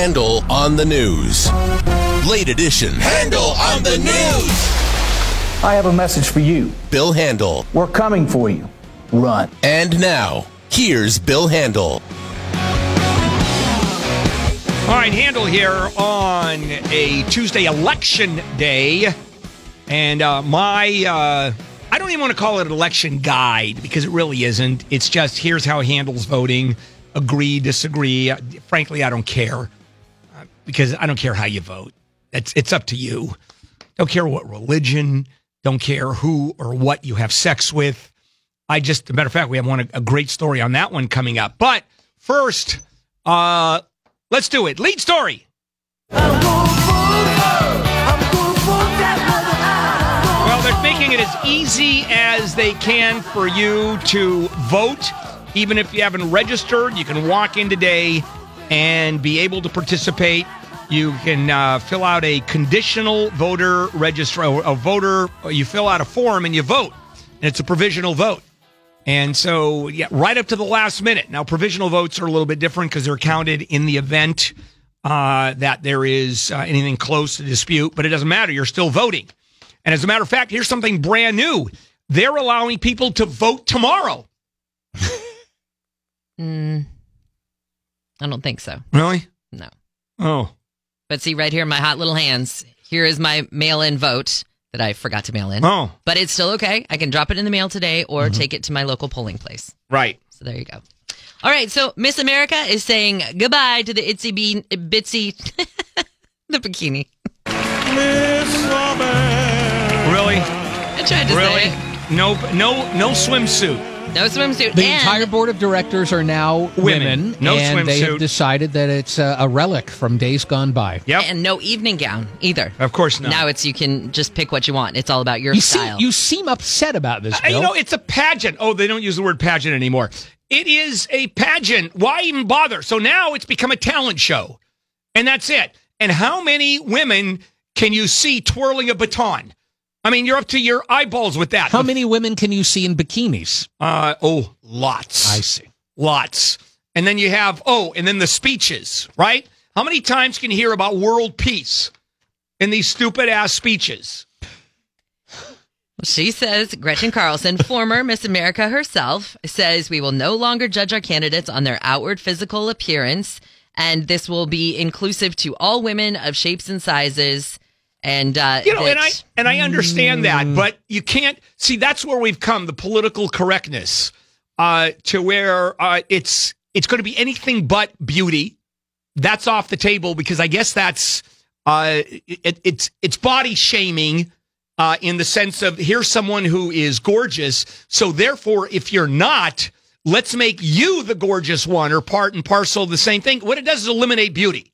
Handel on the news. Late edition. Handel on the news. I have a message for you. Bill Handel. We're coming for you. Run. And now, here's Bill Handel. All right, Handel here on a Tuesday election day. And uh, my, uh, I don't even want to call it an election guide because it really isn't. It's just here's how Handel's voting. Agree, disagree. Frankly, I don't care because I don't care how you vote. It's, it's up to you. Don't care what religion, don't care who or what you have sex with. I just, a matter of fact, we have one a great story on that one coming up. But first, uh, let's do it. Lead story. Well, they're making it as easy as they can for you to vote. Even if you haven't registered, you can walk in today and be able to participate. You can uh, fill out a conditional voter register, a voter. You fill out a form and you vote, and it's a provisional vote. And so, yeah, right up to the last minute. Now, provisional votes are a little bit different because they're counted in the event uh, that there is uh, anything close to dispute, but it doesn't matter. You're still voting. And as a matter of fact, here's something brand new. They're allowing people to vote tomorrow. Mm, I don't think so. Really? No. Oh. But see, right here in my hot little hands, here is my mail in vote that I forgot to mail in. Oh. But it's still okay. I can drop it in the mail today or Mm-hmm. take it to my local polling place. Right. So there you go. All right. So Miss America is saying goodbye to the itsy bean bitsy the bikini. Really? I tried to Really? say it. No, no, no swimsuit. No swimsuit. The and entire board of directors are now Women. women, No and they have decided that it's a, a relic from days gone by. Yep. and no evening gown either. of course not. Now it's you can just pick what you want. It's all about your You style. seem, you seem upset about this, Uh, Bill. You know, it's a pageant. Oh, they don't use the word pageant anymore. It is a pageant. Why even bother? So now it's become a talent show. And that's it. And how many women can you see twirling a baton? I mean, you're up to your eyeballs with that. How many women can you see in bikinis? Uh, oh, lots. I see. Lots. And then you have, oh, and then the speeches, right? How many times can you hear about world peace in these stupid ass speeches? She says, Gretchen Carlson, former Miss America herself, says we will no longer judge our candidates on their outward physical appearance, and this will be inclusive to all women of shapes and sizes. And uh, you know, and I and I understand that, but you can't see that's where we've come the political correctness uh, to where uh, it's it's going to be anything but beauty. That's off the table because I guess that's uh, it, it's it's body shaming uh, in the sense of here's someone who is gorgeous, so therefore if you're not, let's make you the gorgeous one or part and parcel of the same thing. What it does is eliminate beauty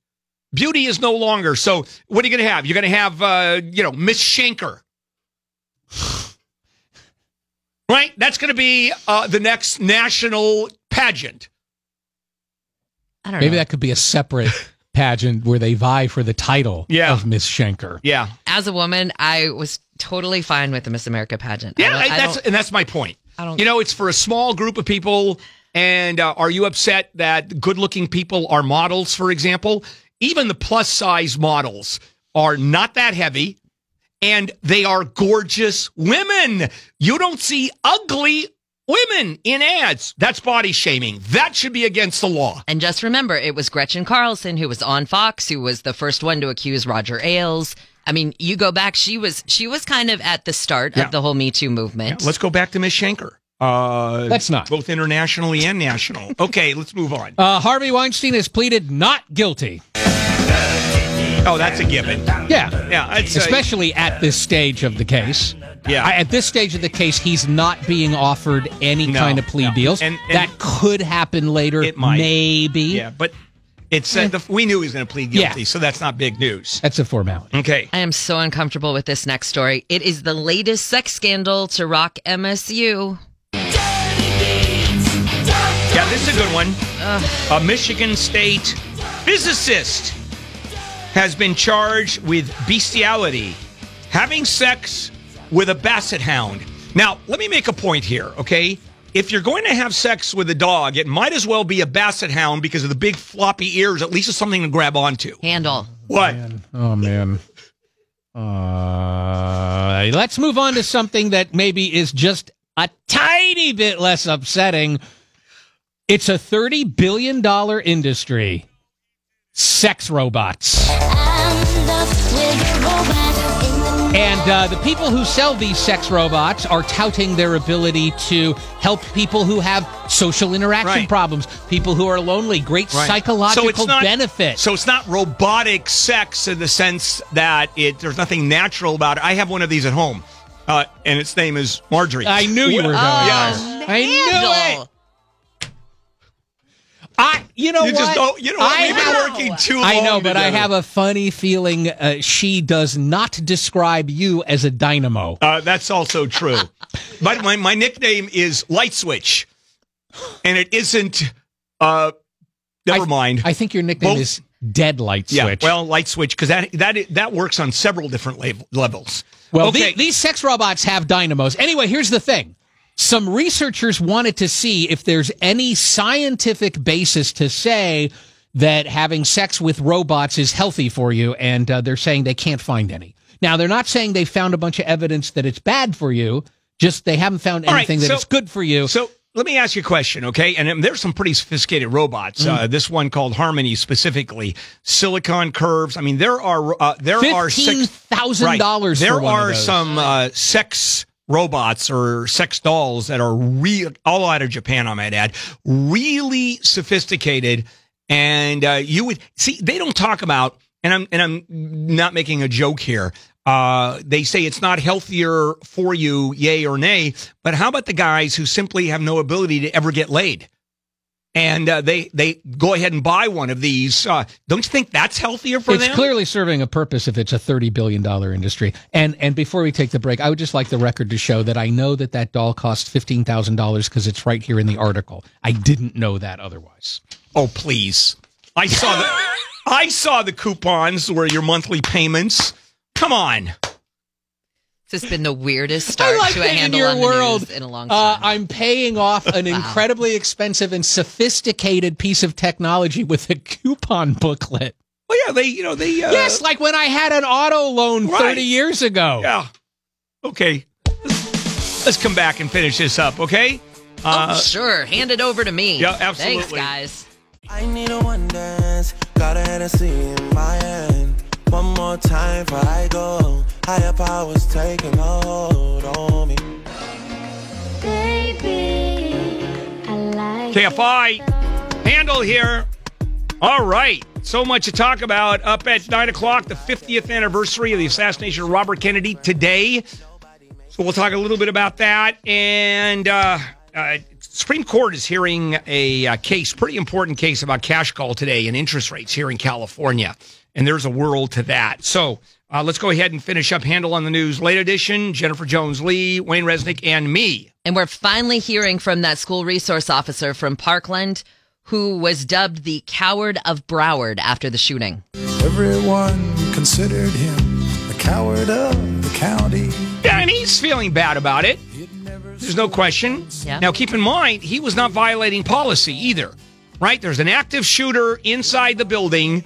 beauty is no longer. So what are you going to have? You're going to have, uh, you know, Miss Shanker. right? That's going to be uh, the next national pageant. I don't know. Maybe know. that could be a separate pageant where they vie for the title Yeah. of Miss Schenker. Yeah. As a woman, I was totally fine with the Miss America pageant. Yeah, don't- I- I that's and that's my point. I don't- You know, it's for a small group of people. And uh, are you upset that good-looking people are models, for example? Even the plus-size models are not that heavy, and they are gorgeous women. You don't see ugly women in ads. That's body shaming. That should be against the law. And just remember, it was Gretchen Carlson who was on Fox, who was the first one to accuse Roger Ailes. I mean, you go back; she was she was kind of at the start Yeah. of the whole Me Too movement. Let's go back to Miss Shanker. Uh, Let's not. both internationally and national. Okay, let's move on. Uh, Harvey Weinstein has pleaded not guilty. Oh, that's a given. Yeah. Yeah, it's uh, Especially at this stage of the case. Yeah. I, at this stage of the case, he's not being offered any No, kind of plea no. deals. And- and- that could happen later. It might. Maybe. Yeah, but it's uh, the, we knew he was going to plead guilty, Yeah. so that's not big news. That's a formality. Okay. I am so uncomfortable with this next story. It is the latest sex scandal to rock MSU. Yeah, this is a good one. A Michigan State physicist has been charged with bestiality, having sex with a basset hound. Now, let me make a point here, okay? if you're going to have sex with a dog, it might as well be a basset hound because of the big floppy ears. At least it's something to grab onto. Handel. What? Oh man. Uh, let's move on to something that maybe is just a tiny bit less upsetting. It's a thirty billion dollar industry. Sex robots. And uh, the people who sell these sex robots are touting their ability to help people who have social interaction Right. problems, people who are lonely, great Right. psychological so not, benefit. So it's not robotic sex in the sense that it there's nothing natural about it. I have one of these at home, uh, and its name is Marjorie. I knew you were going. Yes. I knew Handel. it. I, you know You what? just don't. You know what? I We've been working too long. I know, but I have a funny feeling uh, she does not describe you as a dynamo. Uh, that's also true. but my, my nickname is Light Switch, and it isn't. Uh, never I- mind. I think your nickname Both- is Dead Light Switch. yeah, well, Light Switch because that that that works on several different level, levels. Well, okay. the- these sex robots have dynamos. Anyway, here's the thing. Some researchers wanted to see if there's any scientific basis to say that having sex with robots is healthy for you, and uh, they're saying they can't find any. Now, they're not saying they found a bunch of evidence that it's bad for you, just they haven't found All right, anything that so- it's good for you. So let me ask you a question, okay? And um, there's some pretty sophisticated robots. Mm. Uh, this one called Harmony specifically, silicon curves. I mean, there are uh, there are sex- $15,000 There for one of are some uh, sex robots or sex dolls that are real, all out of Japan. I might add, really sophisticated. And uh, you would see they don't talk about, and I'm and I'm not making a joke here. Uh, they say it's not healthier for you, yay or nay. But how about the guys who simply have no ability to ever get laid? And uh, they they go ahead and buy one of these. Uh, don't you think that's healthier for it's them? It's clearly serving a purpose if it's a thirty billion dollar industry. And and before we take the break, I would just like the record to show that I know that that doll costs fifteen thousand dollars because it's right here in the article. I didn't know that otherwise. Oh please! I saw the I saw the coupons where your monthly payments. Come on. This has been the weirdest start like to a that in Handel your on the world. news in a long Uh, time. I'm paying off an incredibly expensive and sophisticated piece of technology with a coupon booklet. Well, yeah, they you know they uh, yes, like when I had an auto loan Right. thirty years ago. yeah. Okay, let's come back and finish this up. Okay. Uh, oh, sure. Hand it over to me. Yeah, absolutely. Thanks, guys. I need a one dance, got a Hennessy in my hand. One more time before I go. Higher powers taking a hold on me. Baby, I like KFI Handel here. All right. So much to talk about. Up at nine o'clock, the 50th anniversary of the assassination of Robert Kennedy today. So we'll talk a little bit about that. And uh, uh, Supreme Court is hearing a, uh case, pretty important case about cash call today and interest rates here in California. And there's a world to that. So uh, let's go ahead and finish up Handel on the News late edition. Jennifer Jones Lee, Wayne Resnick, and me. And we're finally hearing from that school resource officer from Parkland who was dubbed the coward of Broward after the shooting. Everyone considered him the coward of the county. Yeah, and he's feeling bad about it. There's no question. Yeah. Now, keep in mind, he was not violating policy either, right? There's an active shooter inside the building,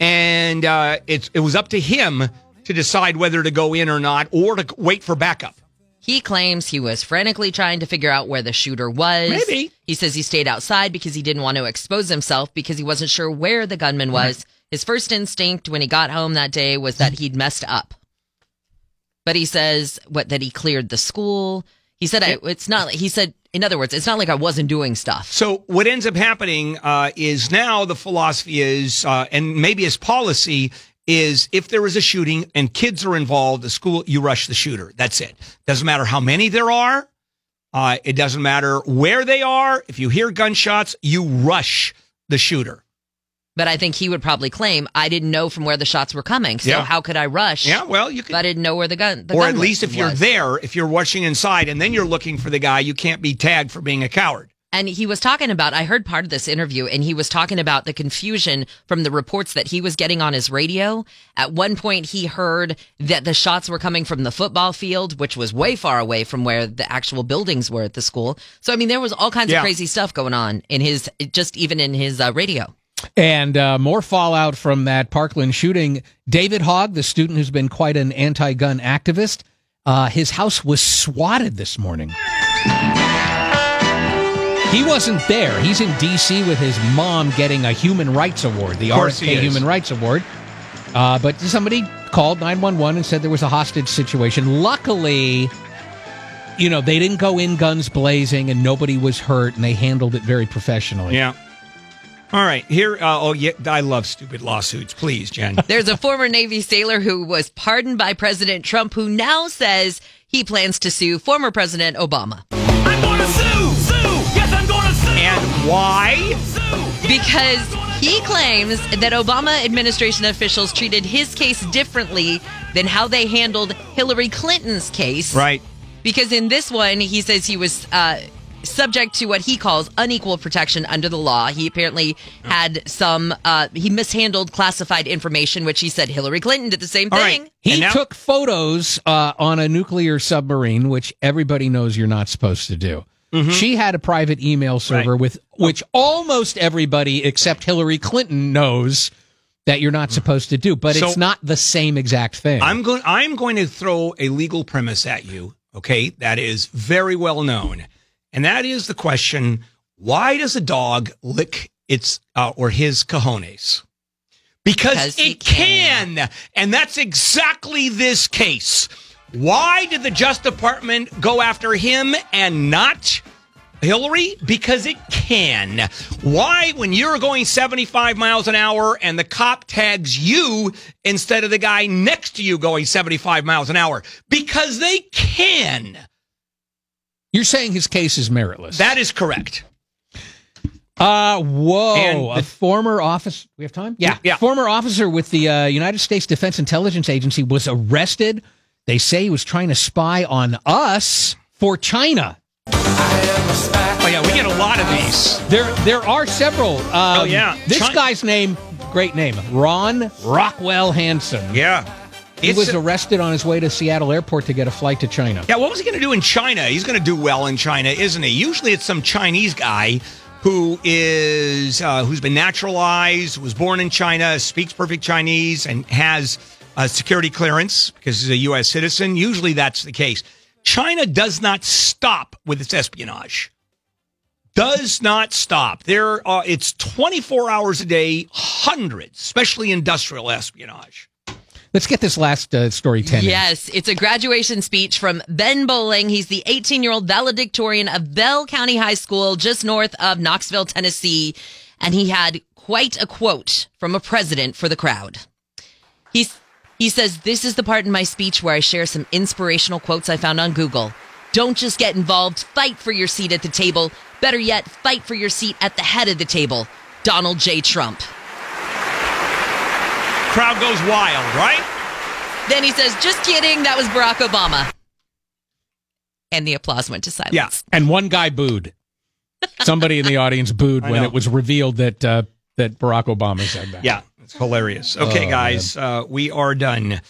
and uh, it, it was up to him to decide whether to go in or not or to wait for backup. He claims he was frantically trying to figure out where the shooter was. Maybe. He says he stayed outside because he didn't want to expose himself because he wasn't sure where the gunman was. His first instinct when he got home that day was that he'd messed up. But he says what that he cleared the school. He said I, it's not like he said in other words, it's not like I wasn't doing stuff. So what ends up happening uh, is now the philosophy is, uh, and maybe his policy is, if there is a shooting and kids are involved, the school you rush the shooter. That's it. Doesn't matter how many there are. Uh, it doesn't matter where they are. If you hear gunshots, you rush the shooter. But I think he would probably claim I didn't know from where the shots were coming. So Yeah. how could I rush? Yeah, well, you could, I didn't know where the gun the or gun at least if you're was. there, if you're watching inside and then you're looking for the guy, you can't be tagged for being a coward. And he was talking about, I heard part of this interview, and he was talking about the confusion from the reports that he was getting on his radio. At one point, he heard that the shots were coming from the football field, which was way far away from where the actual buildings were at the school. So, I mean, there was all kinds Yeah. of crazy stuff going on in his, just even in his uh, radio. And uh, more fallout from that Parkland shooting. David Hogg, the student who's been quite an anti gun activist, uh, his house was swatted this morning. He wasn't there. He's in D.C. with his mom getting a Human Rights Award, the RFK. Human Rights Award. Uh, but somebody called 911 and said there was a hostage situation. Luckily, you know, they didn't go in guns blazing and nobody was hurt and they handled it very professionally. Yeah. All right. Here. Uh, oh, yeah. I love stupid lawsuits. Please, Jen. There's a former Navy sailor who was pardoned by President Trump who now says he plans to sue former President Obama. I'm gonna sue! Sue! Yes, I'm gonna sue! and why? Because he claims that Obama administration officials treated his case differently than how they handled Hillary Clinton's case. Right. Because in this one, he says he was uh, subject to what he calls unequal protection under the law. He apparently had some, uh, he mishandled classified information, which he said Hillary Clinton did the same All thing. right. He And now- took photos uh, on a nuclear submarine, which everybody knows you're not supposed to do. She had a private email server Mm-hmm. Right. with which almost everybody except Hillary Clinton knows that you're not supposed to do, but So- it's not the same exact thing. I'm going. I'm going to throw a legal premise at you. Okay, that is very well known, and that is the question: Why does a dog lick its uh, or his cojones? Because, Because it can. and that's exactly this case. Why did the Justice Department go after him and not Hillary? Because it can. Why, when you're going 75 miles an hour and the cop tags you instead of the guy next to you going 75 miles an hour? Because they can. You're saying his case is meritless. That is correct. Uh, whoa. And a the- former officer. We have time? Yeah. Yeah. Former officer with the uh, United States Defense Intelligence Agency was arrested. They say he was trying to spy on us for China. Oh, yeah, we get a lot of these. There, there are several. Um, Oh, yeah. This guy's name, great name, Ron Rockwell Hansen. Yeah. He It's- was arrested on his way to Seattle Airport to get a flight to China. Yeah, what was he going to do in China? He's going to do well in China, isn't he? Usually, it's some Chinese guy who is uh, who's been naturalized, was born in China, speaks perfect Chinese, and has a security clearance because he's a U.S. citizen. Usually, that's the case. China does not stop with its espionage. Does not stop. There, are, it's twenty four hours a day, hundreds, especially industrial espionage. Let's get this last uh, story 10 in. Yes, it's a graduation speech from Ben Bowling. He's the 18 year old valedictorian of Bell County High School, just north of Knoxville, Tennessee. And he had quite a quote from a president for the crowd. He's, he says, This is the part in my speech where I share some inspirational quotes I found on Google. Don't just get involved, fight for your seat at the table. Better yet, fight for your seat at the head of the table. Donald J. Trump. Crowd goes wild, right? Then he says, Just kidding, that was Barack Obama. And the applause went to silence. Yeah. And one guy booed. Somebody in the audience booed I when know. it was revealed that uh, that Barack Obama said that. Yeah, it's hilarious. Okay, Oh, guys, uh, we are done.